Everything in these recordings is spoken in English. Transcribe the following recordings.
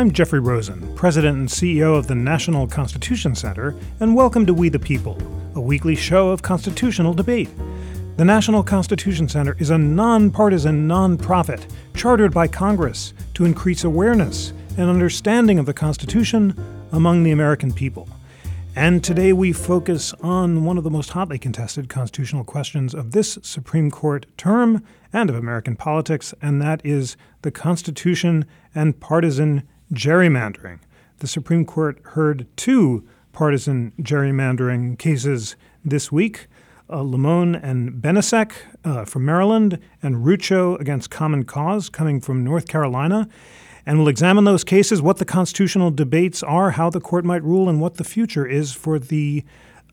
I'm Jeffrey Rosen, President and CEO of the National Constitution Center, and welcome to We the People, a weekly show of constitutional debate. The National Constitution Center is a nonpartisan nonprofit chartered by Congress to increase awareness and understanding of the Constitution among the American people. And today we focus on one of the most hotly contested constitutional questions of this Supreme Court term and of American politics, and that is the Constitution and partisan gerrymandering. The Supreme Court heard two partisan gerrymandering cases this week. Uh, Lamone and Benisek uh, from Maryland, and Rucho against Common Cause coming from North Carolina. And we'll examine those cases, what the constitutional debates are, how the court might rule, and what the future is for the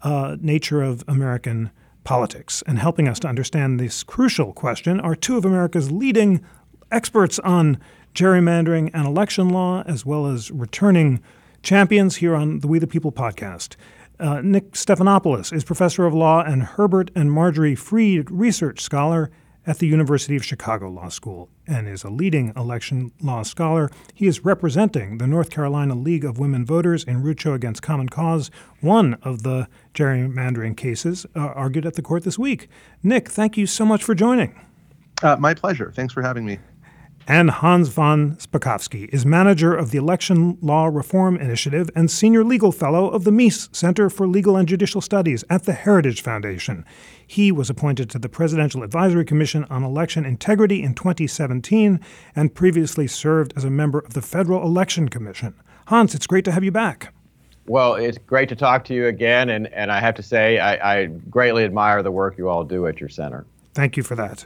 uh, nature of American politics. And helping us to understand this crucial question are two of America's leading experts on gerrymandering and election law, as well as returning champions here on the We the People podcast. Uh, Nick Stephanopoulos is professor of law and Herbert and Marjorie Freed Research Scholar at the University of Chicago Law School and is a leading election law scholar. He is representing the North Carolina League of Women Voters in Rucho against Common Cause, one of the gerrymandering cases uh, argued at the court this week. Nick, thank you so much for joining. Uh, my pleasure. Thanks for having me and Hans von Spakovsky is manager of the Election Law Reform Initiative and senior legal fellow of the Meese Center for Legal and Judicial Studies at the Heritage Foundation. He was appointed to the Presidential Advisory Commission on Election Integrity in 2017 and previously served as a member of the Federal Election Commission. Hans, it's great to have you back. Well, it's great to talk to you again, and, and I have to say, I, I greatly admire the work you all do at your center. Thank you for that.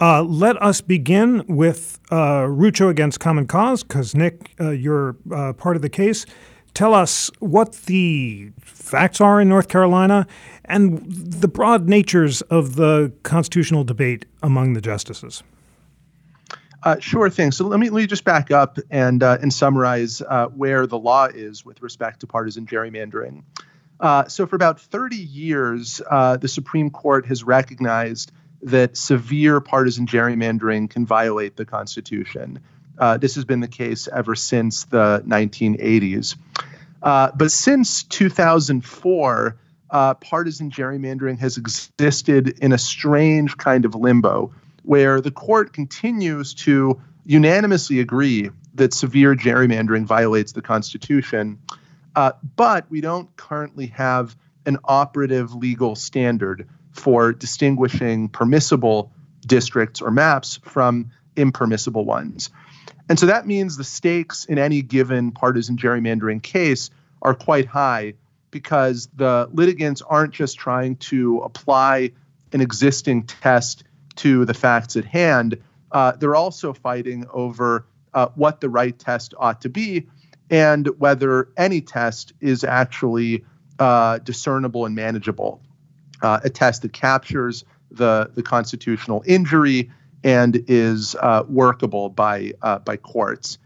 Uh, let us begin with uh, Rucho against Common Cause, because Nick, uh, you're uh, part of the case. Tell us what the facts are in North Carolina and the broad natures of the constitutional debate among the justices. Uh, sure thing. So let me let me just back up and uh, and summarize where the law is with respect to partisan gerrymandering. So for about 30 years, the Supreme Court has recognized that severe partisan gerrymandering can violate the Constitution. Uh, this has been the case ever since the 1980s. Uh, but since 2004, uh, partisan gerrymandering has existed in a strange kind of limbo where the court continues to unanimously agree that severe gerrymandering violates the Constitution, uh, but we don't currently have an operative legal standard for distinguishing permissible districts or maps from impermissible ones. And so that means the stakes in any given partisan gerrymandering case are quite high because the litigants aren't just trying to apply an existing test to the facts at hand, uh, they're also fighting over uh, what the right test ought to be and whether any test is actually uh, discernible and manageable uh, a test that captures the, the constitutional injury and is uh, workable by, uh, by courts.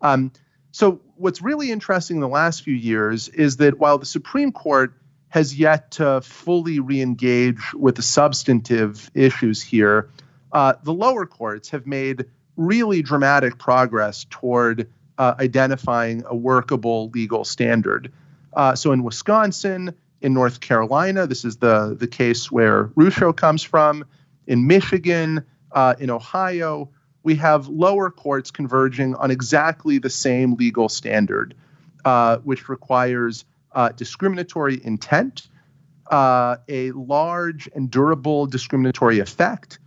Um, so, what's really interesting in the last few years is that while the Supreme Court has yet to fully re engage with the substantive issues here, uh, the lower courts have made really dramatic progress toward uh, identifying a workable legal standard. Uh, so, in Wisconsin, in North Carolina. This is the, the case where Rucho comes from. In Michigan, uh, in Ohio, we have lower courts converging on exactly the same legal standard, uh, which requires uh, discriminatory intent, uh, a large and durable discriminatory effect,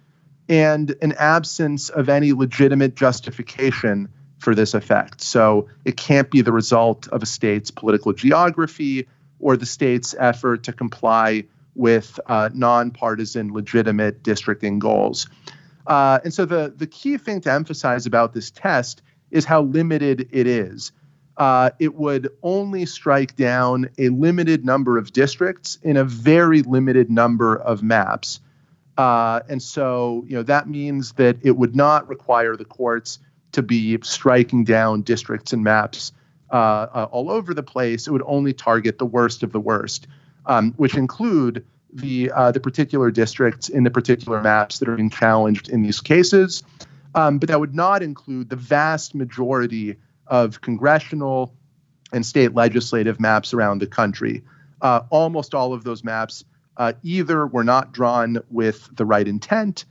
and an absence of any legitimate justification for this effect. So it can't be the result of a state's political geography or the state's effort to comply with uh, nonpartisan, legitimate districting goals. Uh, and so the, the key thing to emphasize about this test is how limited it is. Uh, it would only strike down a limited number of districts in a very limited number of maps. Uh, and so, you know, that means that it would not require the courts to be striking down districts and maps uh, uh, all over the place, it would only target the worst of the worst, um, which include the uh, the particular districts in the particular maps that are being challenged in these cases. Um, but that would not include the vast majority of congressional and state legislative maps around the country. Uh, almost all of those maps uh, either were not drawn with the right intent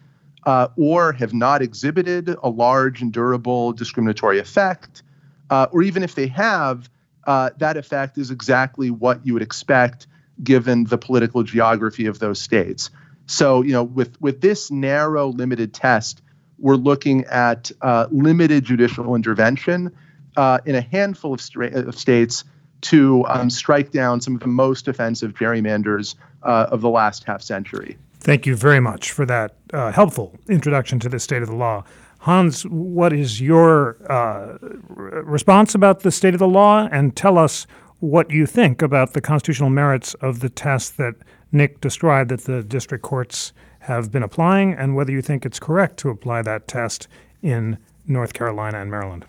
uh, or have not exhibited a large and durable discriminatory effect, uh, or even if they have, uh, that effect is exactly what you would expect given the political geography of those states. So, you know, with with this narrow, limited test, we're looking at uh, limited judicial intervention uh, in a handful of, stra- of states to um, strike down some of the most offensive gerrymanders uh, of the last half century. Thank you very much for that uh, helpful introduction to the state of the law. Hans, what is your uh, response about the state of the law? And tell us what you think about the constitutional merits of the test that Nick described that the district courts have been applying, and whether you think it's correct to apply that test in North Carolina and Maryland.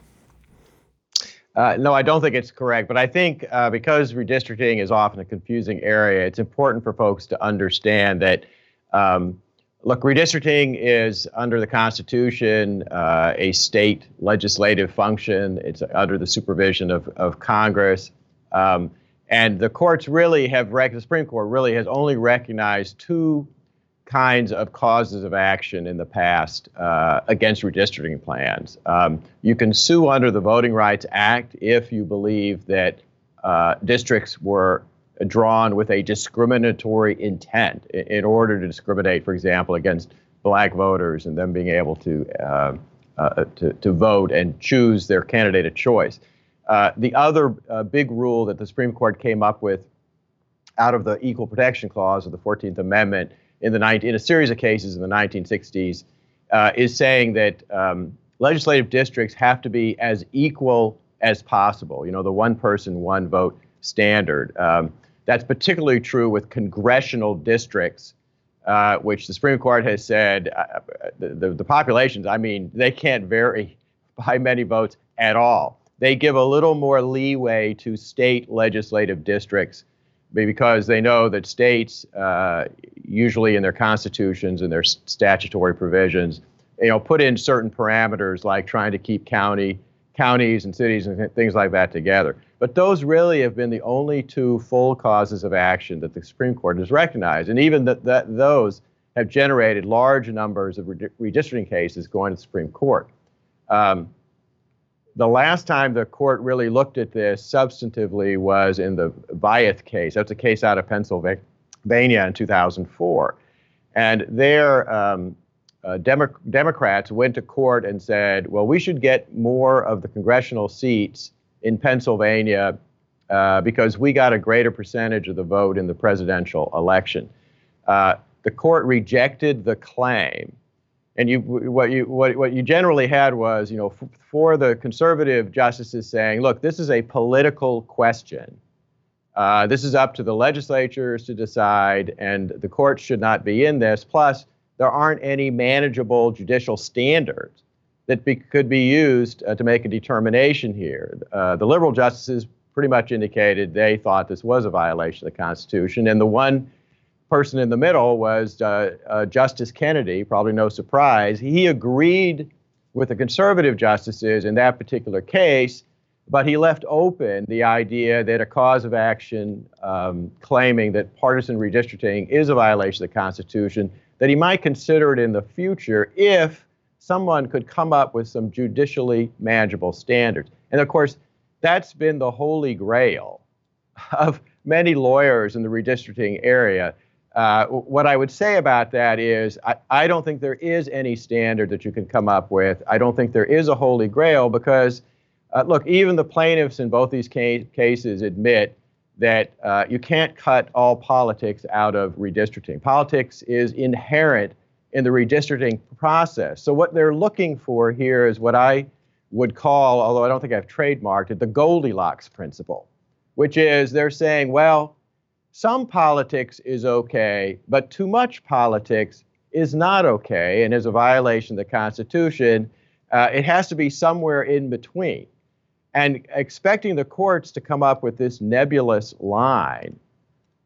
Uh, no, I don't think it's correct. But I think uh, because redistricting is often a confusing area, it's important for folks to understand that, um, look, redistricting is under the Constitution uh, a state legislative function. It's under the supervision of, of Congress. Um, and the courts really have, rec- the Supreme Court really has only recognized two kinds of causes of action in the past uh, against redistricting plans. Um, you can sue under the Voting Rights Act if you believe that uh, districts were drawn with a discriminatory intent in, order to discriminate, for example, against black voters and them being able to, uh, uh to, to, vote and choose their candidate of choice. Uh, the other uh, big rule that the Supreme Court came up with out of the Equal Protection Clause of the 14th Amendment in the 19, in a series of cases in the 1960s uh, is saying that um, legislative districts have to be as equal as possible. You know, the one person, one vote standard. Um, that's particularly true with congressional districts, uh, which the Supreme Court has said uh, the, the, the populations, I mean, they can't vary by many votes at all. They give a little more leeway to state legislative districts because they know that states, uh, usually in their constitutions and their statutory provisions, you know, put in certain parameters like trying to keep county, counties and cities and things like that together. But those really have been the only two full causes of action that the Supreme Court has recognized, and even that, that those have generated large numbers of redistricting cases going to the Supreme Court. Um, the last time the court really looked at this substantively was in the Vieth case. That's a case out of Pennsylvania in 2004. And there, um, uh, Demo- Democrats went to court and said, well, we should get more of the congressional seats in Pennsylvania uh, because we got a greater percentage of the vote in the presidential election. Uh, the court rejected the claim. And you what you what, what you generally had was you know f- for the conservative justices saying look this is a political question. Uh, this is up to the legislatures to decide and the courts should not be in this. Plus there aren't any manageable judicial standards that be, could be used uh, to make a determination here uh, the liberal justices pretty much indicated they thought this was a violation of the constitution and the one person in the middle was uh, uh, Justice Kennedy, probably no surprise. He agreed with the conservative justices in that particular case, but he left open the idea that a cause of action um, claiming that partisan redistricting is a violation of the Constitution, that he might consider it in the future if someone could come up with some judicially manageable standards. And of course, that's been the holy grail of many lawyers in the redistricting area uh, what I would say about that is, I, I, don't think there is any standard that you can come up with. I don't think there is a holy grail because, uh, look, even the plaintiffs in both these case, cases admit that uh, you can't cut all politics out of redistricting. Politics is inherent in the redistricting process. So, what they're looking for here is what I would call, although I don't think I've trademarked it, the Goldilocks principle, which is they're saying, well, some politics is okay, but too much politics is not okay and is a violation of the Constitution. Uh, it has to be somewhere in between. And expecting the courts to come up with this nebulous line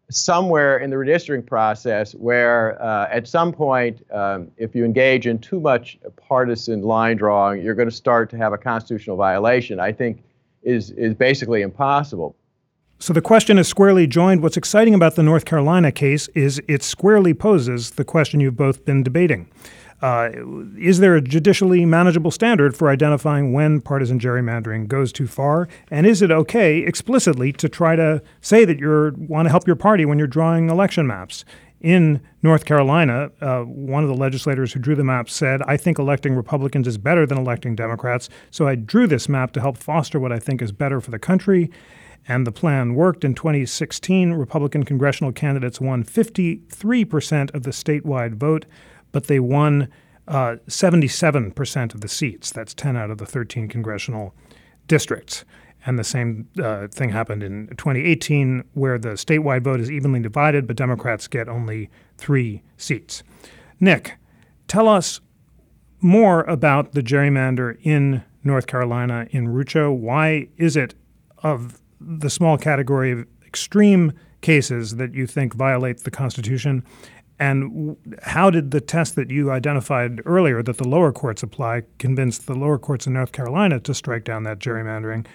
somewhere in the redistricting process where uh, at some point, um, if you engage in too much partisan line drawing, you're going to start to have a constitutional violation. I think is is basically impossible. So the question is squarely joined. What's exciting about the North Carolina case is it squarely poses the question you've both been debating. Uh, is there a judicially manageable standard for identifying when partisan gerrymandering goes too far? And is it okay explicitly to try to say that you want to help your party when you're drawing election maps? In North Carolina, uh, one of the legislators who drew the map said, I think electing Republicans is better than electing Democrats, so I drew this map to help foster what I think is better for the country. And the plan worked. In 2016, Republican congressional candidates won 53% of the statewide vote, but they won uh, 77% of the seats. That's 10 out of the 13 congressional districts. And the same uh, thing happened in 2018, where the statewide vote is evenly divided, but Democrats get only three seats. Nick, tell us more about the gerrymander in North Carolina in Rucho. Why is it of the small category of extreme cases that you think violate the Constitution? And how did the test that you identified earlier that the lower courts apply convince the lower courts in North Carolina to strike down that gerrymandering?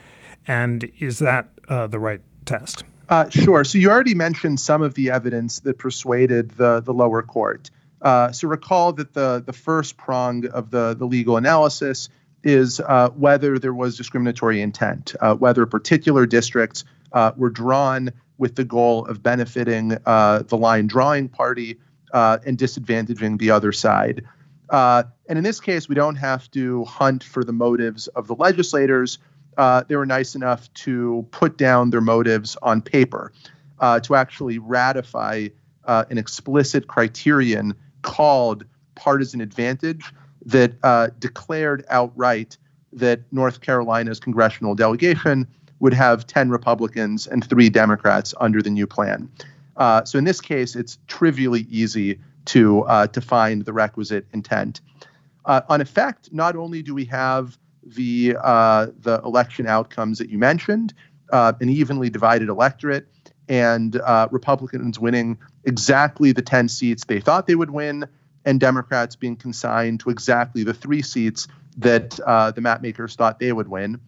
And is that uh, the right test? Uh, sure. So you already mentioned some of the evidence that persuaded the, the lower court. Uh, so recall that the, the first prong of the, the legal analysis is uh, whether there was discriminatory intent, uh, whether particular districts uh, were drawn with the goal of benefiting the line drawing party uh, and disadvantaging the other side. Uh, and in this case, we don't have to hunt for the motives of the legislators. they were nice enough to put down their motives on paper, to actually ratify an explicit criterion called partisan advantage that uh, declared outright that North Carolina's congressional delegation would have 10 Republicans and three Democrats under the new plan. Uh, so in this case, it's trivially easy to uh, to find the requisite intent. Uh, on effect, not only do we have the uh, the election outcomes that you mentioned, uh, an evenly divided electorate, and Republicans winning exactly the 10 seats they thought they would win, and Democrats being consigned to exactly the three seats that the map makers thought they would win.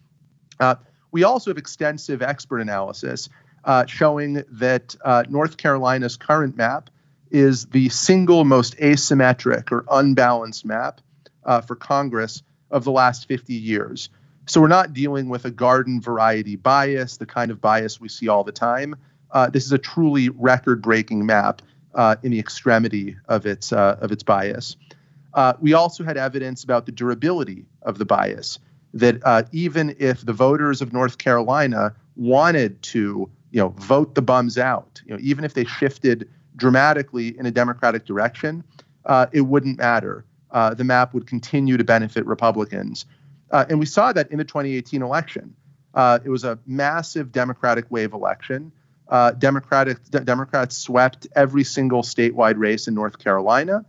We also have extensive expert analysis uh, showing that uh, North Carolina's current map is the single most asymmetric or unbalanced map uh, for Congress of the last 50 years. So we're not dealing with a garden variety bias, the kind of bias we see all the time. Uh, this is a truly record breaking map uh, in the extremity of its uh, of its bias. We also had evidence about the durability of the bias. That even if the voters of North Carolina wanted to, you know, vote the bums out, you know, even if they shifted dramatically in a Democratic direction, uh, it wouldn't matter. Uh, the map would continue to benefit Republicans, and we saw that in the 2018 election. it was a massive Democratic wave election uh, Democratic d- Democrats swept every single statewide race in North Carolina,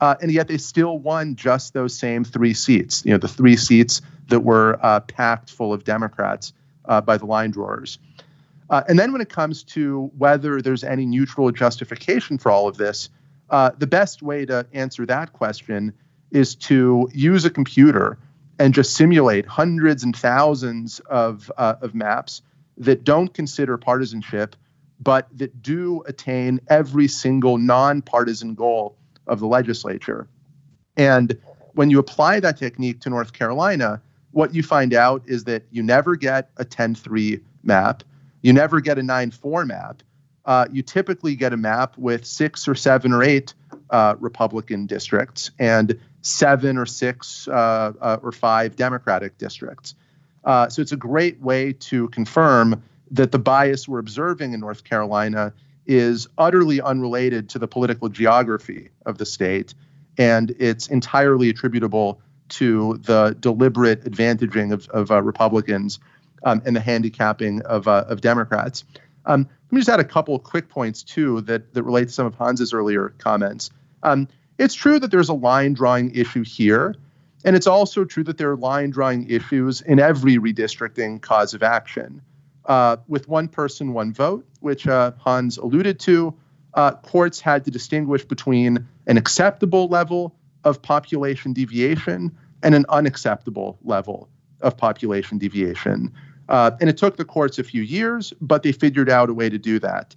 uh, and yet they still won just those same three seats. You know, the three seats that were uh, packed full of Democrats uh, by the line drawers. Uh, and then when it comes to whether there's any neutral justification for all of this, uh, the best way to answer that question is to use a computer and just simulate hundreds and thousands of, of maps that don't consider partisanship, but that do attain every single nonpartisan goal of the legislature. And when you apply that technique to North Carolina, what you find out is that you never get a 10 3 map, you never get a 9 4 map. Uh, you typically get a map with six or seven or eight uh, Republican districts and seven or six uh, uh or five Democratic districts. Uh, so it's a great way to confirm that the bias we're observing in North Carolina is utterly unrelated to the political geography of the state, and it's entirely attributable to the deliberate advantaging of, of uh, Republicans um, and the handicapping of, uh, of Democrats. Um, let me just add a couple quick points too that that relate to some of Hans's earlier comments. Um, it's true that there's a line drawing issue here, and it's also true that there are line drawing issues in every redistricting cause of action. Uh, with one person, one vote, which uh, Hans alluded to, uh, courts had to distinguish between an acceptable level of population deviation and an unacceptable level of population deviation. Uh, and it took the courts a few years, but they figured out a way to do that.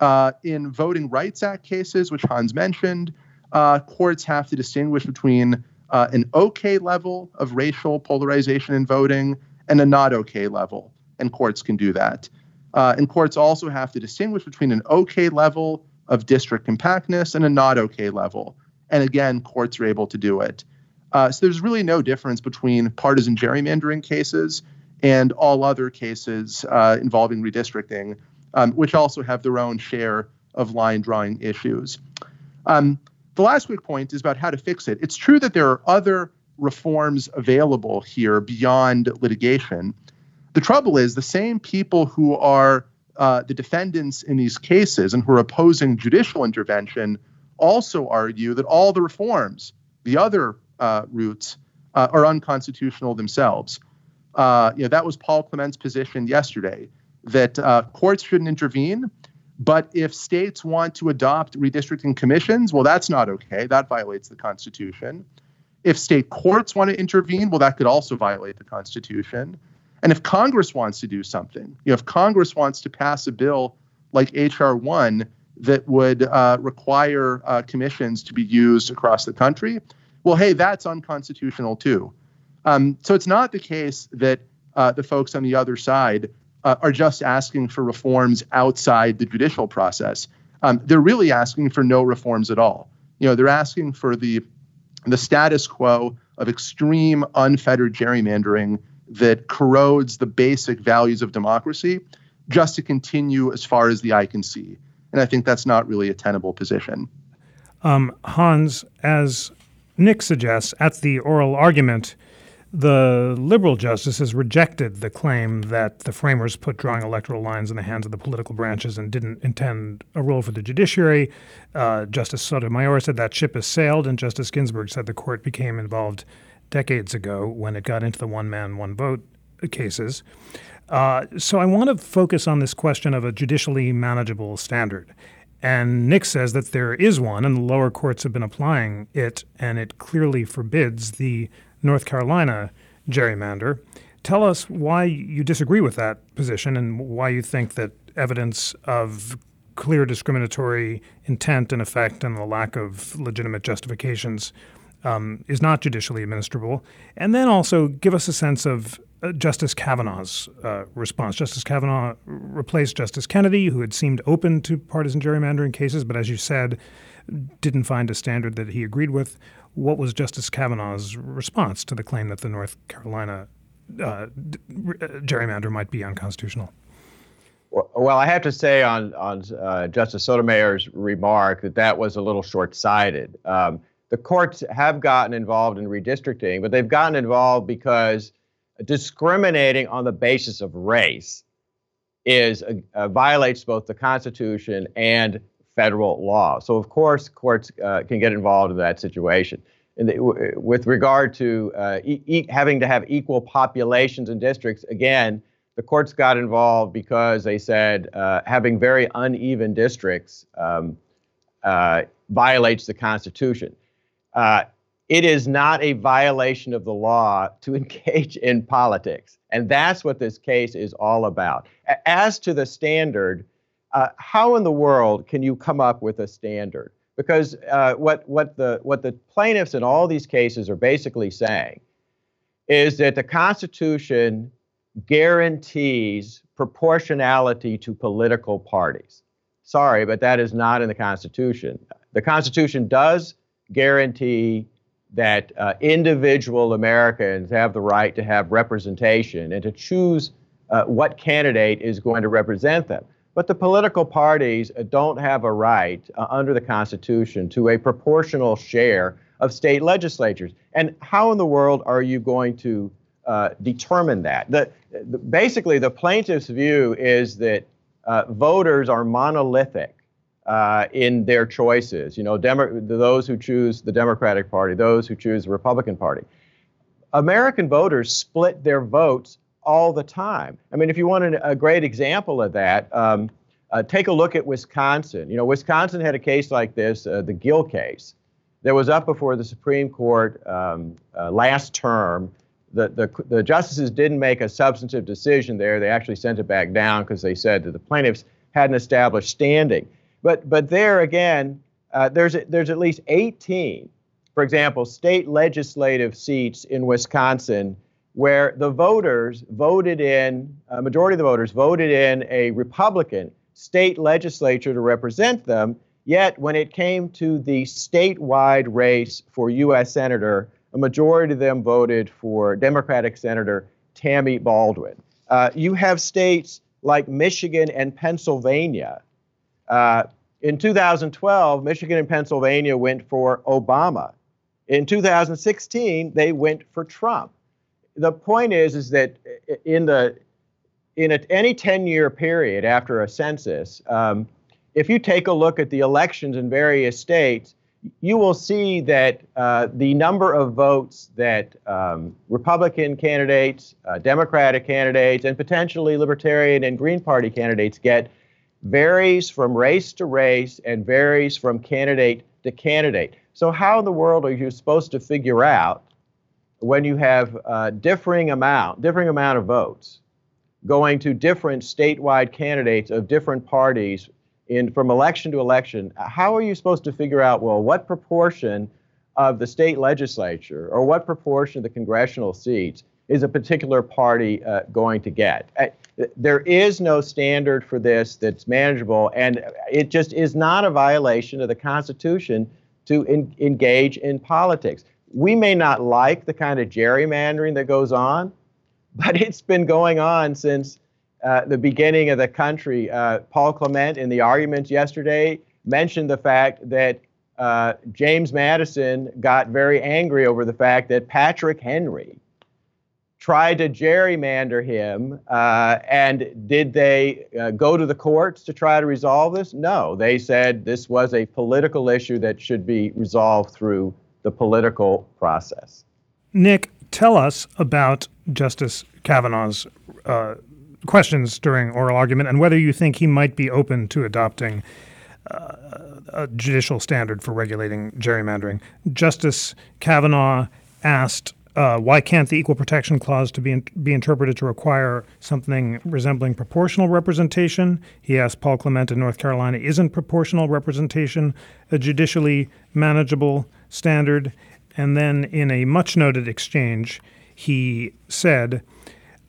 Uh, in Voting Rights Act cases, which Hans mentioned, uh, courts have to distinguish between uh, an okay level of racial polarization in voting and a not okay level, and courts can do that. Uh, and courts also have to distinguish between an okay level of district compactness and a not okay level. And again, courts are able to do it. Uh, so there's really no difference between partisan gerrymandering cases and all other cases uh, involving redistricting, um, which also have their own share of line drawing issues. Um, the last quick point is about how to fix it. It's true that there are other reforms available here beyond litigation. The trouble is, the same people who are uh, the defendants in these cases and who are opposing judicial intervention also argue that all the reforms, the other uh, routes, uh, are unconstitutional themselves. Uh, you know, that was Paul Clement's position yesterday that uh, courts shouldn't intervene. But if states want to adopt redistricting commissions, well, that's not okay. That violates the Constitution. If state courts want to intervene, well, that could also violate the Constitution. And if Congress wants to do something, you know, if Congress wants to pass a bill like H.R. 1 that would uh, require uh, commissions to be used across the country, well, hey, that's unconstitutional too. Um, so it's not the case that uh, the folks on the other side uh, are just asking for reforms outside the judicial process. Um, they're really asking for no reforms at all. You know, they're asking for the the status quo of extreme unfettered gerrymandering that corrodes the basic values of democracy just to continue as far as the eye can see. And I think that's not really a tenable position. Um, Hans, as Nick suggests, at the oral argument, the liberal justices rejected the claim that the framers put drawing electoral lines in the hands of the political branches and didn't intend a role for the judiciary. Uh, Justice Sotomayor said that ship has sailed, and Justice Ginsburg said the court became involved decades ago when it got into the one man, one vote cases. Uh, so I want to focus on this question of a judicially manageable standard. And Nick says that there is one, and the lower courts have been applying it, and it clearly forbids the North Carolina gerrymander. Tell us why you disagree with that position and why you think that evidence of clear discriminatory intent and effect and the lack of legitimate justifications um, is not judicially administrable. And then also give us a sense of uh, Justice Kavanaugh's uh, response. Justice Kavanaugh replaced Justice Kennedy, who had seemed open to partisan gerrymandering cases, but as you said, didn't find a standard that he agreed with what was Justice Kavanaugh's response to the claim that the North Carolina uh, gerrymander might be unconstitutional? Well, I have to say on on uh, Justice Sotomayor's remark that that was a little short-sighted. Um, the courts have gotten involved in redistricting, but they've gotten involved because discriminating on the basis of race is uh, violates both the Constitution and federal law. So, of course, courts uh, can get involved in that situation. The, w- with regard to uh, e- e- having to have equal populations and districts, again, the courts got involved because they said uh, having very uneven districts um, uh, violates the Constitution. Uh, it is not a violation of the law to engage in politics. And that's what this case is all about. As to the standard, uh, how in the world can you come up with a standard? Because uh, what what the what the plaintiffs in all these cases are basically saying is that the Constitution guarantees proportionality to political parties. Sorry, but that is not in the Constitution. The Constitution does guarantee that uh, individual Americans have the right to have representation and to choose uh, what candidate is going to represent them. But the political parties uh, don't have a right uh, under the Constitution to a proportional share of state legislatures. And how in the world are you going to uh, determine that? The, the, basically, the plaintiff's view is that uh, voters are monolithic uh, in their choices. You know, Demo- those who choose the Democratic Party, those who choose the Republican Party. American voters split their votes all the time. I mean, if you want an, a great example of that, um, uh, take a look at Wisconsin. You know, Wisconsin had a case like this, uh, the Gill case, that was up before the Supreme Court um, uh, last term. the, the, the justices didn't make a substantive decision there. They actually sent it back down because they said that the plaintiffs hadn't established standing. But, but there again, uh, there's, there's at least 18, for example, state legislative seats in Wisconsin where the voters voted in, a majority of the voters voted in a Republican state legislature to represent them. Yet, when it came to the statewide race for U.S. Senator, a majority of them voted for Democratic Senator Tammy Baldwin. Uh, you have states like Michigan and Pennsylvania. Uh, in 2012, Michigan and Pennsylvania went for Obama. In 2016, they went for Trump. The point is, is that in the in a, any 10-year period after a census, um, if you take a look at the elections in various states, you will see that uh, the number of votes that um, Republican candidates, uh, Democratic candidates, and potentially Libertarian and Green Party candidates get varies from race to race and varies from candidate to candidate. So, how in the world are you supposed to figure out when you have uh, differing amount, differing amount of votes going to different statewide candidates of different parties in from election to election, how are you supposed to figure out, well, what proportion of the state legislature or what proportion of the congressional seats is a particular party uh, going to get? Uh, there is no standard for this that's manageable, and it just is not a violation of the Constitution to in, engage in politics. We may not like the kind of gerrymandering that goes on, but it's been going on since uh, the beginning of the country. Uh, Paul Clement, in the arguments yesterday, mentioned the fact that uh, James Madison got very angry over the fact that Patrick Henry tried to gerrymander him. Uh, and did they uh, go to the courts to try to resolve this? No. They said this was a political issue that should be resolved through the political process. Nick, tell us about Justice Kavanaugh's uh, questions during oral argument and whether you think he might be open to adopting uh, a judicial standard for regulating gerrymandering. Justice Kavanaugh asked uh, why can't the Equal Protection Clause to be in, be interpreted to require something resembling proportional representation? He asked Paul Clement in North Carolina, isn't proportional representation a judicially manageable standard? And then, in a much noted exchange, he said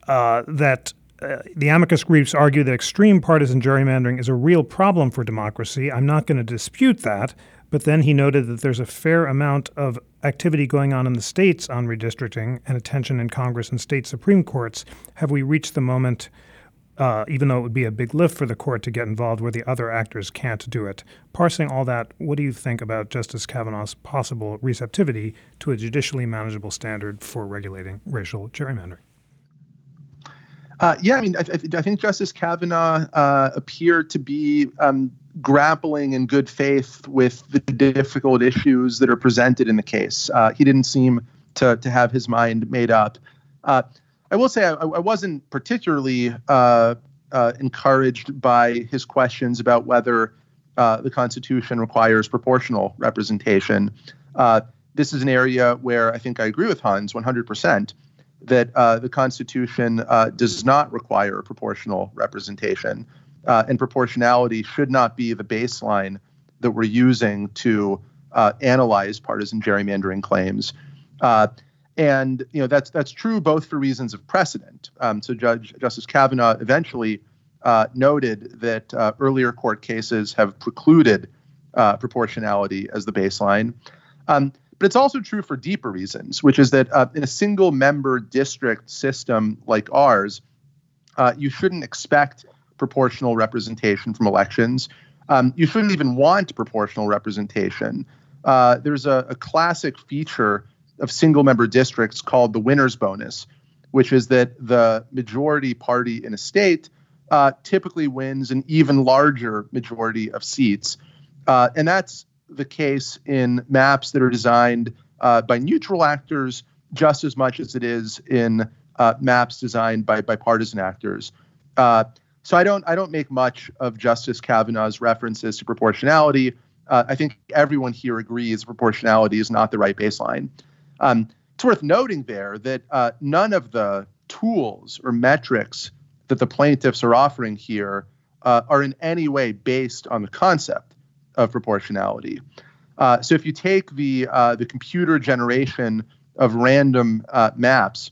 uh, that uh, the amicus briefs argue that extreme partisan gerrymandering is a real problem for democracy. I'm not going to dispute that, but then he noted that there's a fair amount of activity going on in the states on redistricting and attention in Congress and state Supreme Courts. Have we reached the moment, uh, even though it would be a big lift for the court to get involved, where the other actors can't do it? Parsing all that, what do you think about Justice Kavanaugh's possible receptivity to a judicially manageable standard for regulating racial gerrymandering? Uh, yeah, I mean, I, I, think Justice Kavanaugh uh, appeared to be um, grappling in good faith with the difficult issues that are presented in the case. Uh, he didn't seem to to have his mind made up. Uh, I will say I, I wasn't particularly uh, uh, encouraged by his questions about whether the Constitution requires proportional representation. this is an area where I think I agree with Hans 100 percent that uh, the Constitution uh, does not require proportional representation, uh, and proportionality should not be the baseline that we're using to uh, analyze partisan gerrymandering claims. Uh, and you know that's that's true both for reasons of precedent. Um, so Judge Justice Kavanaugh eventually uh, noted that earlier court cases have precluded proportionality as the baseline. Um, but it's also true for deeper reasons, which is that uh, in a single member district system like ours, uh, you shouldn't expect proportional representation from elections. Um, you shouldn't even want proportional representation. Uh, there's a, a, classic feature of single member districts called the winner's bonus, which is that the majority party in a state uh, typically wins an even larger majority of seats. Uh, and that's the case in maps that are designed uh, by neutral actors just as much as it is in uh, maps designed by bipartisan actors. Uh, so I don't I don't make much of Justice Kavanaugh's references to proportionality. Uh, I think everyone here agrees proportionality is not the right baseline. Um, it's worth noting there that uh, none of the tools or metrics that the plaintiffs are offering here uh, are in any way based on the concept of proportionality. Uh, so if you take the uh, the computer generation of random uh, maps,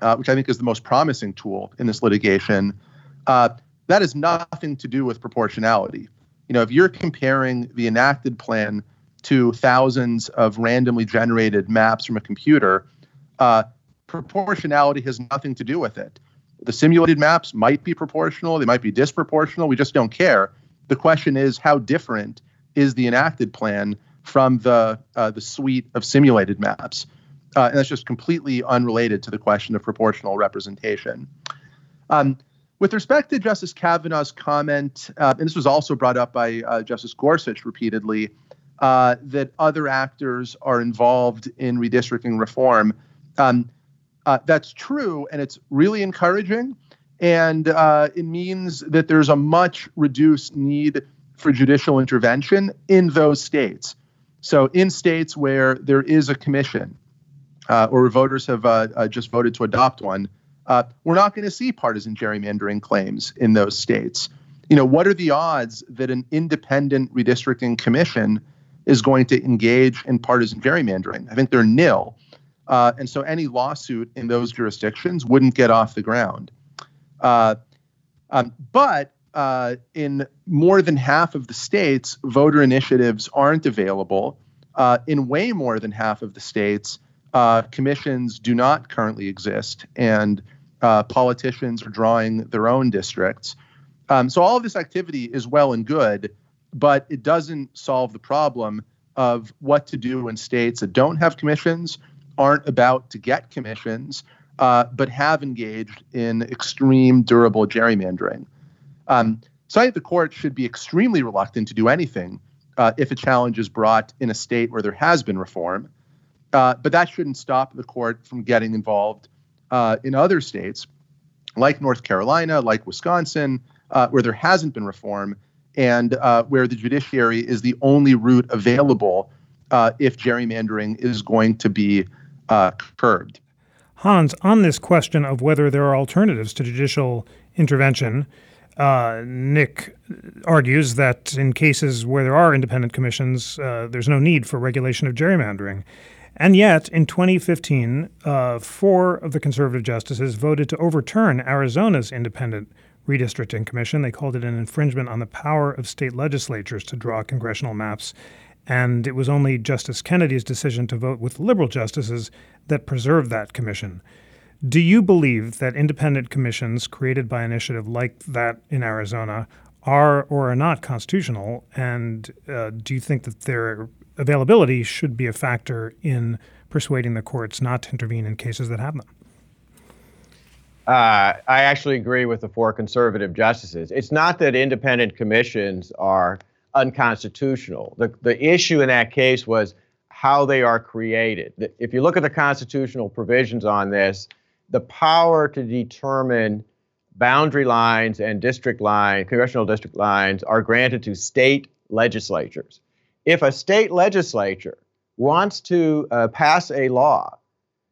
uh, which I think is the most promising tool in this litigation, that has nothing to do with proportionality. You know, if you're comparing the enacted plan to thousands of randomly generated maps from a computer, uh, proportionality has nothing to do with it. The simulated maps might be proportional, they might be disproportional. We just don't care. The question is, how different is the enacted plan from the uh, the suite of simulated maps? Uh, and that's just completely unrelated to the question of proportional representation. Um, with respect to Justice Kavanaugh's comment, uh, and this was also brought up by uh, Justice Gorsuch repeatedly, uh, that other actors are involved in redistricting reform. Um, uh, that's true, and it's really encouraging. And uh, it means that there's a much reduced need for judicial intervention in those states. So, in states where there is a commission, uh, or voters have uh, uh, just voted to adopt one, we're not going to see partisan gerrymandering claims in those states. You know, what are the odds that an independent redistricting commission is going to engage in partisan gerrymandering. I think they're nil. Uh, and so any lawsuit in those jurisdictions wouldn't get off the ground. Uh, um, but uh, in more than half of the states, voter initiatives aren't available. Uh, in way more than half of the states, uh, commissions do not currently exist, and uh, politicians are drawing their own districts. Um, so all of this activity is well and good but it doesn't solve the problem of what to do in states that don't have commissions, aren't about to get commissions, uh, but have engaged in extreme durable gerrymandering. Um, so I think the court should be extremely reluctant to do anything uh, if a challenge is brought in a state where there has been reform. Uh, but that shouldn't stop the court from getting involved uh, in other states, like North Carolina, like Wisconsin, uh, where there hasn't been reform, and uh, where the judiciary is the only route available uh, if gerrymandering is going to be uh, curbed. Hans, on this question of whether there are alternatives to judicial intervention, uh, Nick argues that in cases where there are independent commissions, uh, there's no need for regulation of gerrymandering. And yet, in 2015, uh, four of the conservative justices voted to overturn Arizona's independent redistricting commission. They called it an infringement on the power of state legislatures to draw congressional maps. And it was only Justice Kennedy's decision to vote with liberal justices that preserved that commission. Do you believe that independent commissions created by initiative like that in Arizona are or are not constitutional? And uh, do you think that their availability should be a factor in persuading the courts not to intervene in cases that have them? Uh, I actually agree with the four conservative justices. It's not that independent commissions are unconstitutional. The, the issue in that case was how they are created. If you look at the constitutional provisions on this, the power to determine boundary lines and district line, congressional district lines, are granted to state legislatures. If a state legislature wants to uh, pass a law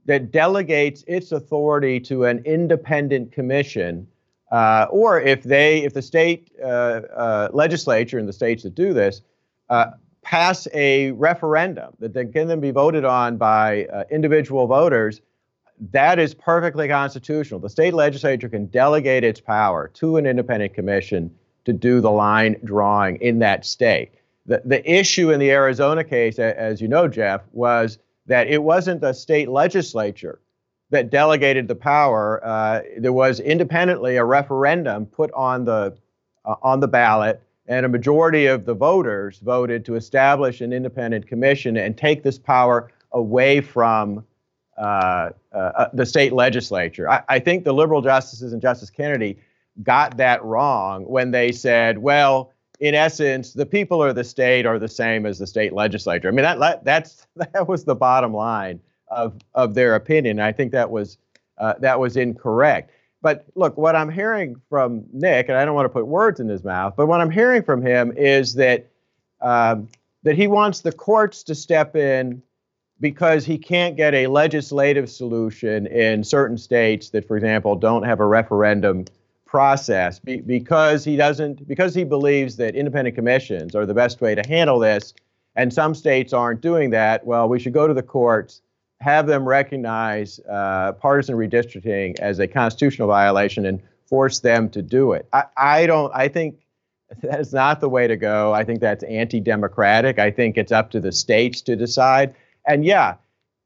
that delegates its authority to an independent commission, uh, or if they, if the state uh, uh, legislature in the states that do this uh, pass a referendum that can then be voted on by uh, individual voters, that is perfectly constitutional. The state legislature can delegate its power to an independent commission to do the line drawing in that state. The, the issue in the Arizona case, as you know, Jeff, was that it wasn't the state legislature that delegated the power. Uh, there was independently a referendum put on the uh, on the ballot, and a majority of the voters voted to establish an independent commission and take this power away from uh, uh the state legislature. I, I think the liberal justices and Justice Kennedy got that wrong when they said, well in essence, the people or the state are the same as the state legislature. I mean, that that's that was the bottom line of of their opinion. I think that was uh, that was incorrect. But look, what I'm hearing from Nick, and I don't want to put words in his mouth, but what I'm hearing from him is that um, that he wants the courts to step in because he can't get a legislative solution in certain states that, for example, don't have a referendum process be, because he doesn't because he believes that independent commissions are the best way to handle this and some states aren't doing that well we should go to the courts have them recognize uh, partisan redistricting as a constitutional violation and force them to do it. I, I don't i think that is not the way to go. I think that's anti-democratic. I think it's up to the states to decide. And yeah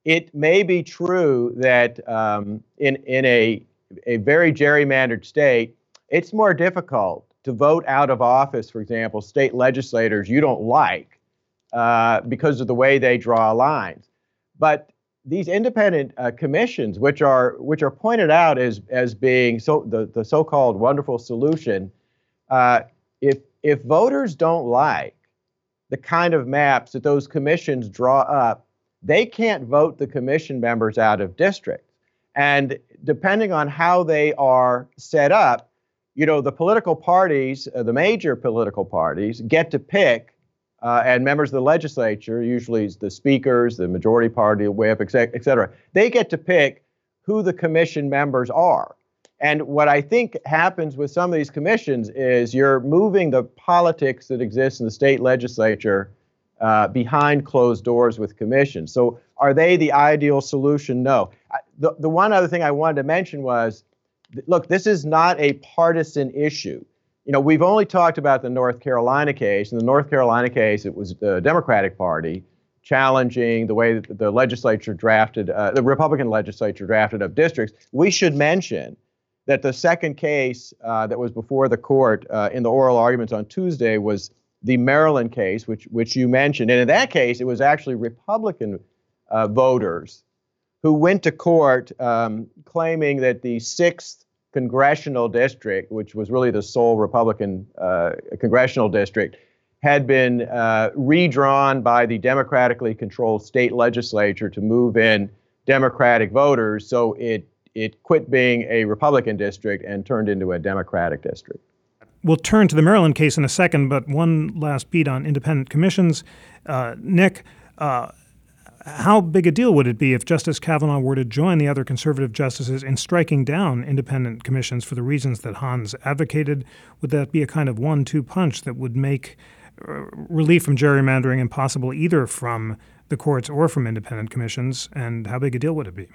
it may be true that um, in in a a very gerrymandered state, it's more difficult to vote out of office, for example, state legislators you don't like uh, because of the way they draw lines. But these independent uh, commissions, which are which are pointed out as as being so the, the so-called wonderful solution, uh, if if voters don't like the kind of maps that those commissions draw up, they can't vote the commission members out of districts. And depending on how they are set up, you know, the political parties, uh, the major political parties, get to pick, uh, and members of the legislature, usually the speakers, the majority party, whip, et cetera, they get to pick who the commission members are. And what I think happens with some of these commissions is you're moving the politics that exists in the state legislature uh, behind closed doors with commissions. So, are they the ideal solution? No the, the one other thing I wanted to mention was look, this is not a partisan issue. You know, we've only talked about the North Carolina case. In the North Carolina case, it was the Democratic Party challenging the way that the legislature drafted, uh, the Republican legislature drafted up districts. We should mention that the second case uh, that was before the court uh, in the oral arguments on Tuesday was the Maryland case, which which you mentioned, and in that case, it was actually Republican uh, voters who went to court um, claiming that the sixth congressional district, which was really the sole Republican uh, congressional district, had been uh, redrawn by the democratically controlled state legislature to move in Democratic voters. So it it quit being a Republican district and turned into a Democratic district. We'll turn to the Maryland case in a second, but one last beat on independent commissions. Uh, Nick, uh, how big a deal would it be if Justice Kavanaugh were to join the other conservative justices in striking down independent commissions for the reasons that Hans advocated? Would that be a kind of one two punch that would make uh, relief from gerrymandering impossible either from the courts or from independent commissions? And how big a deal would it be?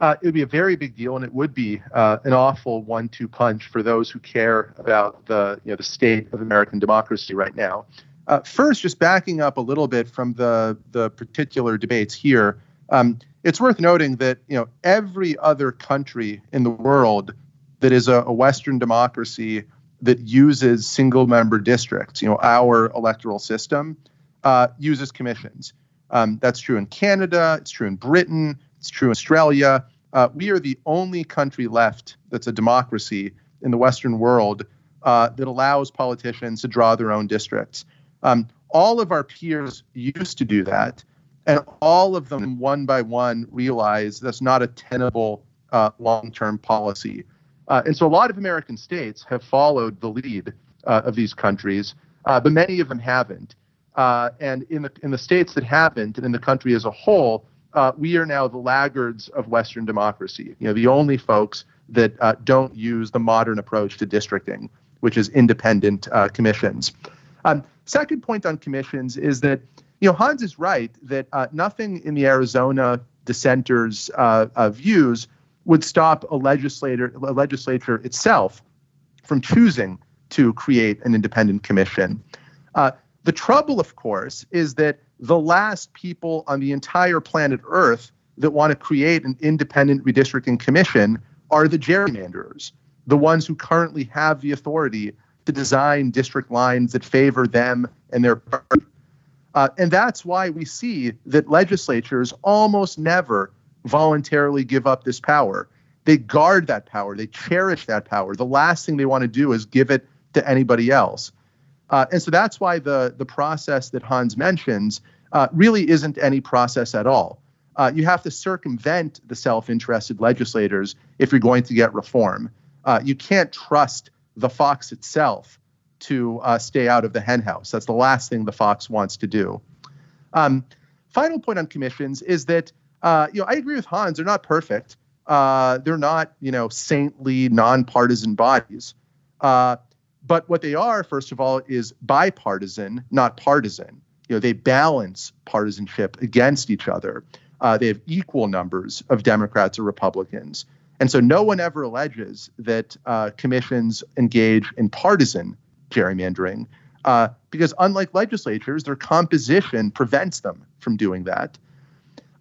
Uh, it would be a very big deal, and it would be uh, an awful one-two punch for those who care about the you know the state of American democracy right now. Uh, first, just backing up a little bit from the the particular debates here, um, it's worth noting that you know every other country in the world that is a, a Western democracy that uses single member districts, you know, our electoral system uh, uses commissions. Um, that's true in Canada. It's true in Britain. It's true in Australia. Uh, we are the only country left that's a democracy in the Western world uh, that allows politicians to draw their own districts. Um, all of our peers used to do that, and all of them, one by one, realized that's not a tenable uh, long term policy. Uh, and so a lot of American states have followed the lead uh, of these countries, uh, but many of them haven't. Uh, and in the, in the states that haven't, and in the country as a whole, uh, we are now the laggards of Western democracy. You know, the only folks that don't use the modern approach to districting, which is independent commissions. Um, second point on commissions is that you know Hans is right that uh, nothing in the Arizona dissenters' uh, uh, views would stop a legislator, a legislature itself, from choosing to create an independent commission. Uh, the trouble, of course, is that the last people on the entire planet Earth that want to create an independent redistricting commission are the gerrymanderers, the ones who currently have the authority to design district lines that favor them and their party. Uh, and that's why we see that legislatures almost never voluntarily give up this power. They guard that power, they cherish that power. The last thing they want to do is give it to anybody else. Uh, and so that's why the, the process that Hans mentions uh, really isn't any process at all. Uh, you have to circumvent the self interested legislators if you're going to get reform. Uh, you can't trust the fox itself to uh, stay out of the henhouse. That's the last thing the fox wants to do. Um, final point on commissions is that uh, you know I agree with Hans. They're not perfect. Uh, they're not you know saintly, nonpartisan bodies. Uh, but what they are, first of all, is bipartisan, not partisan. You know, they balance partisanship against each other. Uh, they have equal numbers of Democrats or Republicans. And so no one ever alleges that uh, commissions engage in partisan gerrymandering uh, because, unlike legislatures, their composition prevents them from doing that.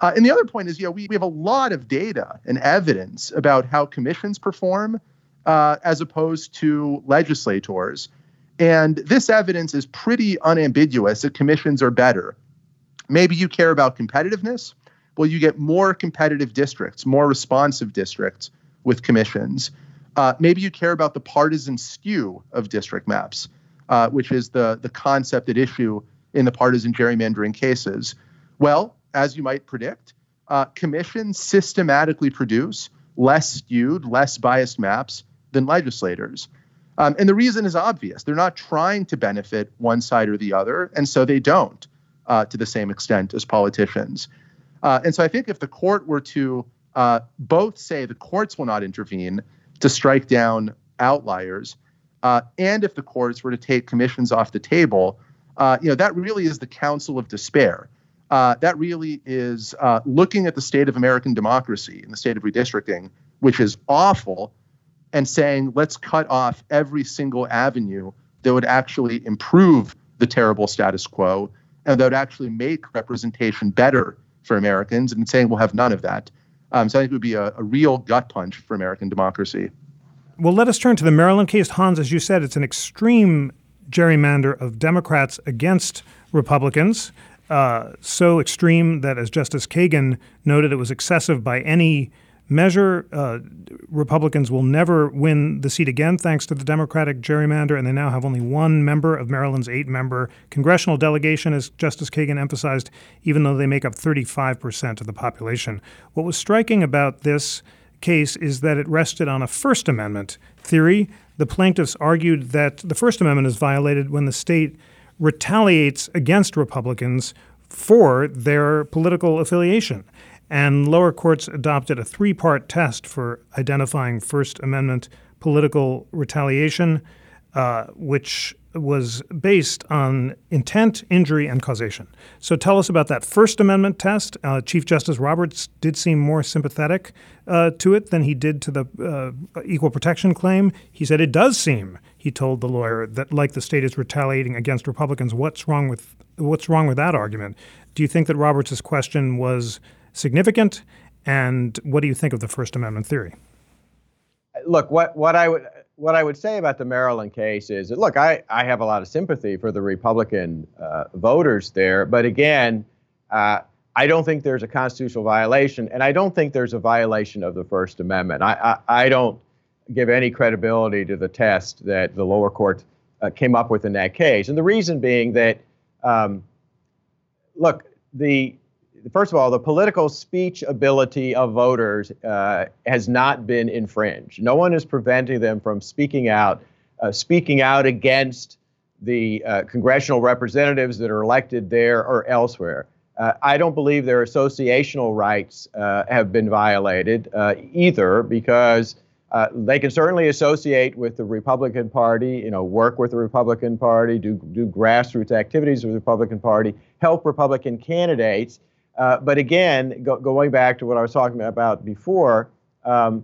Uh, and the other point is, you know, we, we have a lot of data and evidence about how commissions perform uh, as opposed to legislators. And this evidence is pretty unambiguous that commissions are better. Maybe you care about competitiveness. Well, you get more competitive districts, more responsive districts with commissions. Uh, maybe you care about the partisan skew of district maps, uh, which is the, the concept at issue in the partisan gerrymandering cases. Well, as you might predict, uh, commissions systematically produce less skewed, less biased maps than legislators. Um, and the reason is obvious. They're not trying to benefit one side or the other, and so they don't uh, to the same extent as politicians. Uh, and so I think if the court were to uh, both say the courts will not intervene to strike down outliers, uh, and if the courts were to take commissions off the table, uh, you know that really is the counsel of despair. Uh, that really is looking at the state of American democracy and the state of redistricting, which is awful and saying, let's cut off every single avenue that would actually improve the terrible status quo and that would actually make representation better for Americans, and saying we'll have none of that. Um, so I think it would be a, a real gut punch for American democracy. Well, let us turn to the Maryland case. Hans, as you said, it's an extreme gerrymander of Democrats against Republicans. Uh, so extreme that, as Justice Kagan noted, it was excessive by any measure. Uh, Republicans will never win the seat again thanks to the Democratic gerrymander, and they now have only one member of Maryland's eight member congressional delegation, as Justice Kagan emphasized, even though they make up 35% of the population. What was striking about this case is that it rested on a First Amendment theory. The plaintiffs argued that the First Amendment is violated when the state retaliates against Republicans for their political affiliation. And lower courts adopted a three part test for identifying First Amendment political retaliation, uh, which was based on intent, injury, and causation. So tell us about that First Amendment test. Uh, Chief Justice Roberts did seem more sympathetic uh, to it than he did to the uh, equal protection claim. He said it does seem, he told the lawyer, that like the state is retaliating against Republicans. What's wrong with what's wrong with that argument? Do you think that Roberts' question was significant? And what do you think of the First Amendment theory? Look, what, what I would what I would say about the Maryland case is that look, I, I have a lot of sympathy for the Republican uh, voters there, but again, uh, I don't think there's a constitutional violation, and I don't think there's a violation of the First Amendment. I, I, I don't give any credibility to the test that the lower court uh, came up with in that case, and the reason being that, um, look, the first of all, the political speech ability of voters uh, has not been infringed. No one is preventing them from speaking out, uh, speaking out against the uh, congressional representatives that are elected there or elsewhere. Uh, I don't believe their associational rights uh, have been violated uh, either, because they can certainly associate with the Republican Party, you know, work with the Republican Party, do do grassroots activities with the Republican Party, help Republican candidates. Uh, but again, go, going back to what I was talking about before, um,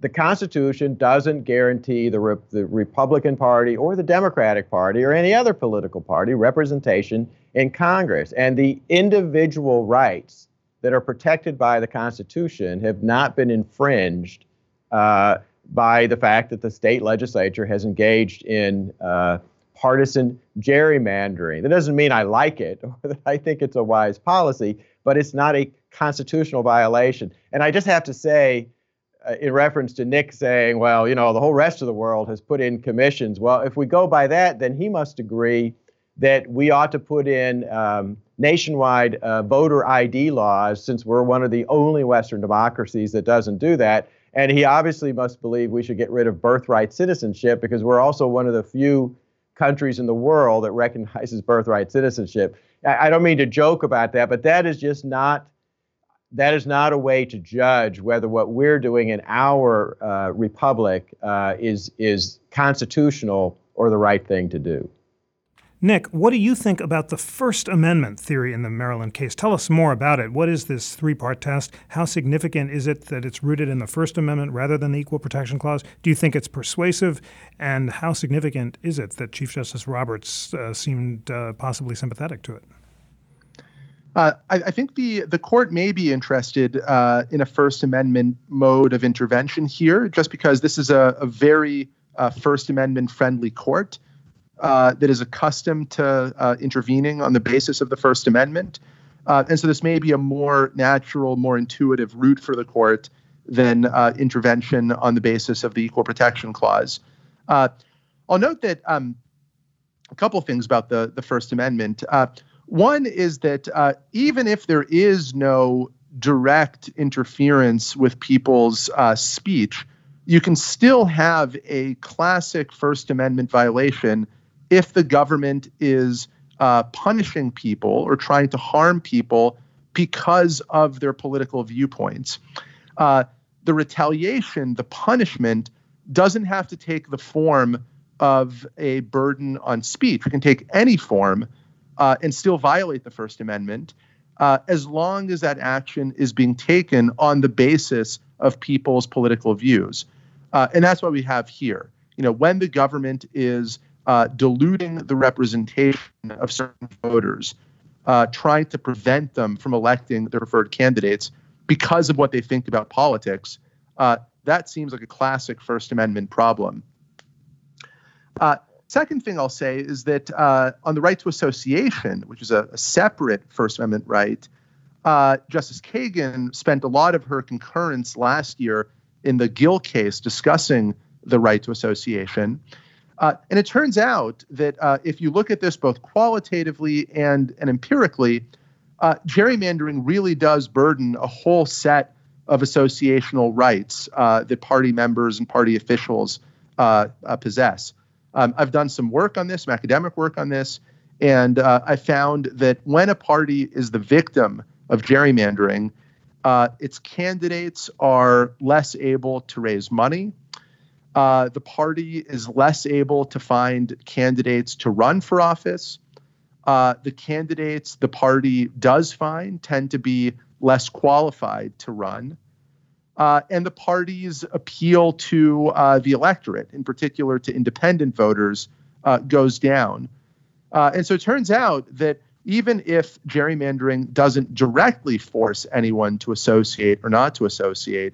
the Constitution doesn't guarantee the, Re- the Republican Party or the Democratic Party or any other political party representation in Congress. And the individual rights that are protected by the Constitution have not been infringed uh, by the fact that the state legislature has engaged in uh, partisan gerrymandering. That doesn't mean I like it or that I think it's a wise policy, but it's not a constitutional violation. And I just have to say, uh, in reference to Nick saying, well, you know, the whole rest of the world has put in commissions. Well, if we go by that, then he must agree that we ought to put in um, nationwide uh, voter ID laws since we're one of the only Western democracies that doesn't do that. And he obviously must believe we should get rid of birthright citizenship because we're also one of the few countries in the world that recognizes birthright citizenship. I, I don't mean to joke about that, but that is just not that is not a way to judge whether what we're doing in our uh, republic uh, is is constitutional or the right thing to do. Nick, what do you think about the First Amendment theory in the Maryland case? Tell us more about it. What is this three part test? How significant is it that it's rooted in the First Amendment rather than the Equal Protection Clause? Do you think it's persuasive? And how significant is it that Chief Justice Roberts uh, seemed uh, possibly sympathetic to it? Uh, I, I, think the the court may be interested uh, in a First Amendment mode of intervention here, just because this is a, a very uh, First Amendment friendly court uh, that is accustomed to uh, intervening on the basis of the First Amendment, uh, and so this may be a more natural, more intuitive route for the court than intervention on the basis of the Equal Protection Clause. I'll note that um, a couple things about the the First Amendment. One is that uh, even if there is no direct interference with people's uh, speech, you can still have a classic First Amendment violation if the government is uh, punishing people or trying to harm people because of their political viewpoints. Uh, the retaliation, the punishment, doesn't have to take the form of a burden on speech. It can take any form uh, and still violate the First Amendment uh, as long as that action is being taken on the basis of people's political views. Uh, and that's what we have here. You know, when the government is uh, diluting the representation of certain voters, uh, trying to prevent them from electing their preferred candidates because of what they think about politics, uh, that seems like a classic First Amendment problem. Uh, Second thing I'll say is that uh, on the right to association, which is a, a separate First Amendment right, uh, Justice Kagan spent a lot of her concurrence last year in the Gill case discussing the right to association. Uh, and it turns out that uh, if you look at this both qualitatively and, and empirically, uh, gerrymandering really does burden a whole set of associational rights uh, that party members and party officials possess. Um, I've done some work on this, some academic work on this, and uh, I found that when a party is the victim of gerrymandering, uh, its candidates are less able to raise money. Uh, the party is less able to find candidates to run for office. Uh, the candidates the party does find tend to be less qualified to run uh, and the party's appeal to uh, the electorate, in particular to independent voters, uh, goes down. Uh, and so it turns out that even if gerrymandering doesn't directly force anyone to associate or not to associate,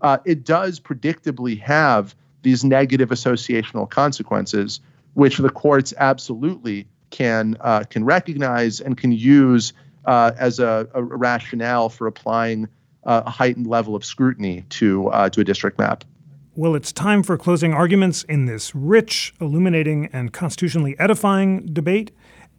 uh, it does predictably have these negative associational consequences, which the courts absolutely can uh, can recognize and can use as a, a rationale for applying uh, a heightened level of scrutiny to uh, to a district map. Well, it's time for closing arguments in this rich, illuminating, and constitutionally edifying debate.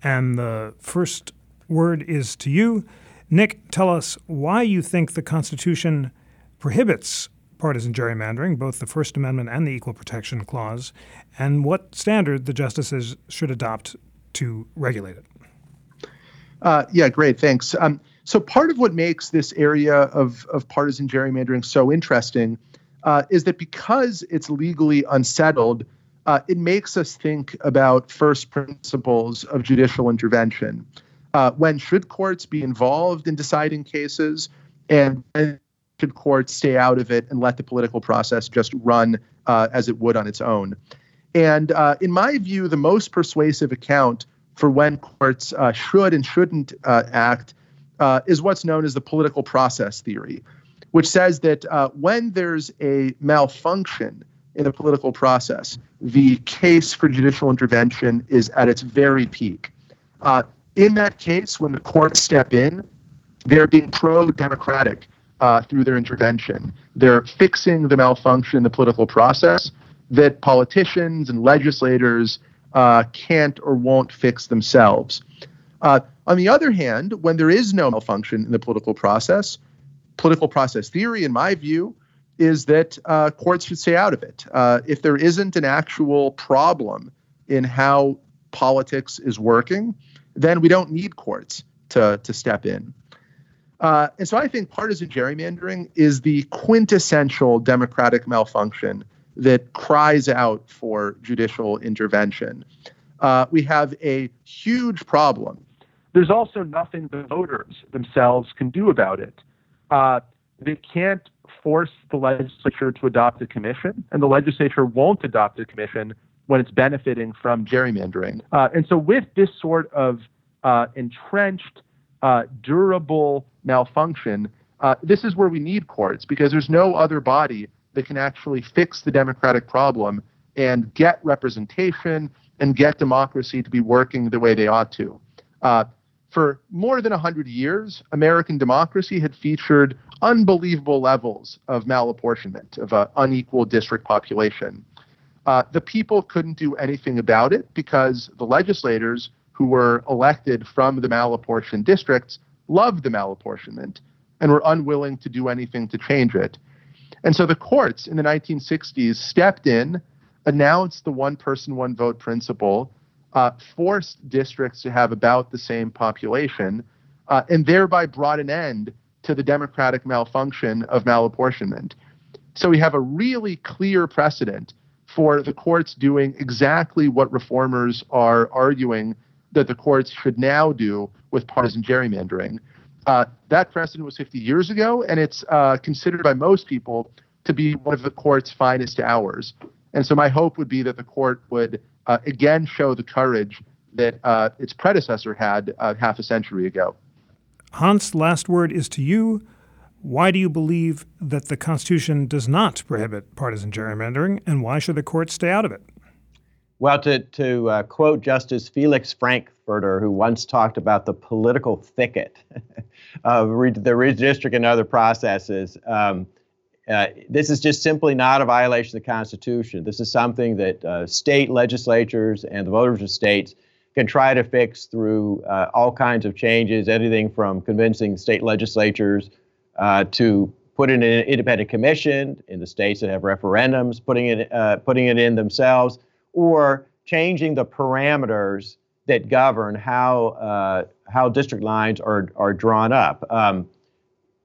And the first word is to you. Nick, tell us why you think the Constitution prohibits partisan gerrymandering, both the First Amendment and the Equal Protection Clause, and what standard the justices should adopt to regulate it. Uh, yeah, great. Thanks. Um, so part of what makes this area of, of partisan gerrymandering so interesting uh, is that because it's legally unsettled, uh, it makes us think about first principles of judicial intervention. Uh, when should courts be involved in deciding cases, and should courts stay out of it and let the political process just run uh, as it would on its own? And uh, in my view, the most persuasive account for when courts uh, should and shouldn't act uh, is what's known as the political process theory, which says that uh, when there's a malfunction in the political process, the case for judicial intervention is at its very peak. Uh, in that case, when the courts step in, they're being pro democratic uh, through their intervention. They're fixing the malfunction in the political process that politicians and legislators uh, can't or won't fix themselves. Uh, on the other hand, when there is no malfunction in the political process, political process theory, in my view, is that uh, courts should stay out of it. Uh, if there isn't an actual problem in how politics is working, then we don't need courts to, to step in. Uh, and so I think partisan gerrymandering is the quintessential democratic malfunction that cries out for judicial intervention. Uh, we have a huge problem. There's also nothing the voters themselves can do about it. Uh, they can't force the legislature to adopt a commission, and the legislature won't adopt a commission when it's benefiting from gerrymandering. Uh, and so, with this sort of uh, entrenched, uh, durable malfunction, uh, this is where we need courts because there's no other body that can actually fix the democratic problem and get representation and get democracy to be working the way they ought to. Uh, for more than 100 years, American democracy had featured unbelievable levels of malapportionment, of an unequal district population. Uh, the people couldn't do anything about it because the legislators who were elected from the malapportioned districts loved the malapportionment and were unwilling to do anything to change it. And so the courts in the 1960s stepped in, announced the one person, one vote principle, uh, forced districts to have about the same population, uh, and thereby brought an end to the democratic malfunction of malapportionment. So we have a really clear precedent for the courts doing exactly what reformers are arguing that the courts should now do with partisan gerrymandering. Uh, that precedent was 50 years ago, and it's uh, considered by most people to be one of the court's finest hours. And so my hope would be that the court would uh, again show the courage that uh, its predecessor had uh, half a century ago. Hans, last word is to you. Why do you believe that the Constitution does not prohibit partisan gerrymandering, and why should the courts stay out of it? Well, to, to uh, quote Justice Felix Frankfurter, who once talked about the political thicket of re- the redistricting and other processes, um, uh, this is just simply not a violation of the Constitution. This is something that uh, state legislatures and the voters of states can try to fix through uh, all kinds of changes, anything from convincing state legislatures uh, to put in an independent commission in the states that have referendums, putting it uh, putting it in themselves, or changing the parameters that govern how uh, how district lines are are drawn up. Um,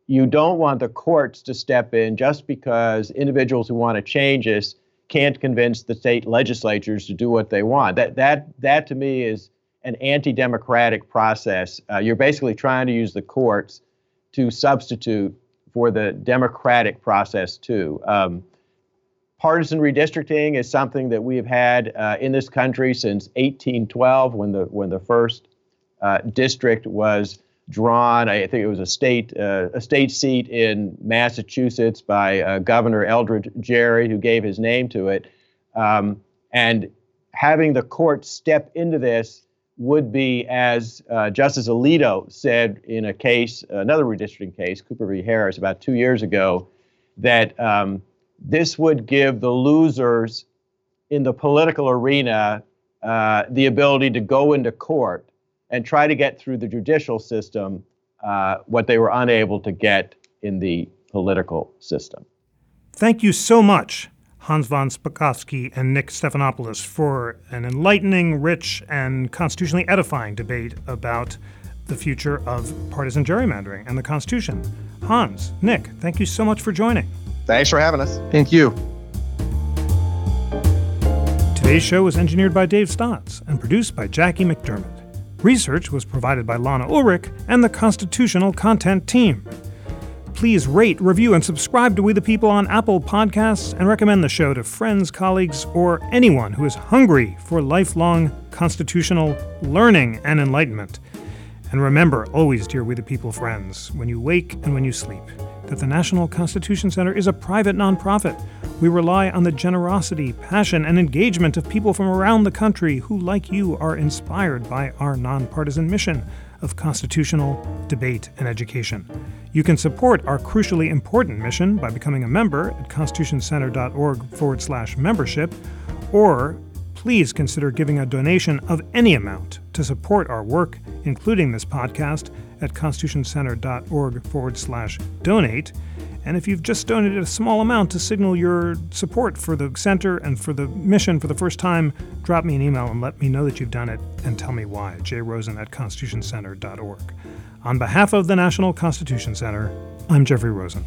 you don't want the courts to step in just because individuals who want to change this can't convince the state legislatures to do what they want. That that that to me is an anti-democratic process. Uh, you're basically trying to use the courts to substitute for the democratic process too. Um, partisan redistricting is something that we have had uh, in this country since 1812, when the when the first uh, district was drawn. I think it was a state uh, a state seat in Massachusetts by uh, Governor Elbridge Gerry, who gave his name to it. Um, and having the court step into this would be, as uh, Justice Alito said in a case, another redistricting case, Cooper v. Harris, about two years ago, that um, this would give the losers in the political arena uh, the ability to go into court and try to get through the judicial system uh, what they were unable to get in the political system. Thank you so much, Hans von Spakovsky and Nick Stephanopoulos, for an enlightening, rich, and constitutionally edifying debate about the future of partisan gerrymandering and the Constitution. Hans, Nick, thank you so much for joining. Thanks for having us. Thank you. Today's show was engineered by Dave Stotts and produced by Jackie McDermott. Research was provided by Lana Ulrich and the Constitutional Content Team. Please rate, review, and subscribe to We the People on Apple Podcasts and recommend the show to friends, colleagues, or anyone who is hungry for lifelong constitutional learning and enlightenment. And remember, always, dear We the People friends, when you wake and when you sleep, that the National Constitution Center is a private nonprofit we rely on the generosity, passion, and engagement of people from around the country who, like you, are inspired by our nonpartisan mission of constitutional debate and education. You can support our crucially important mission by becoming a member at constitutioncenter.org forward slash membership, or please consider giving a donation of any amount to support our work, including this podcast, at constitutioncenter.org forward slash donate. And if you've just donated a small amount to signal your support for the center and for the mission for the first time, drop me an email and let me know that you've done it and tell me why. jrosen at constitutioncenter.org. On behalf of the National Constitution Center, I'm Jeffrey Rosen.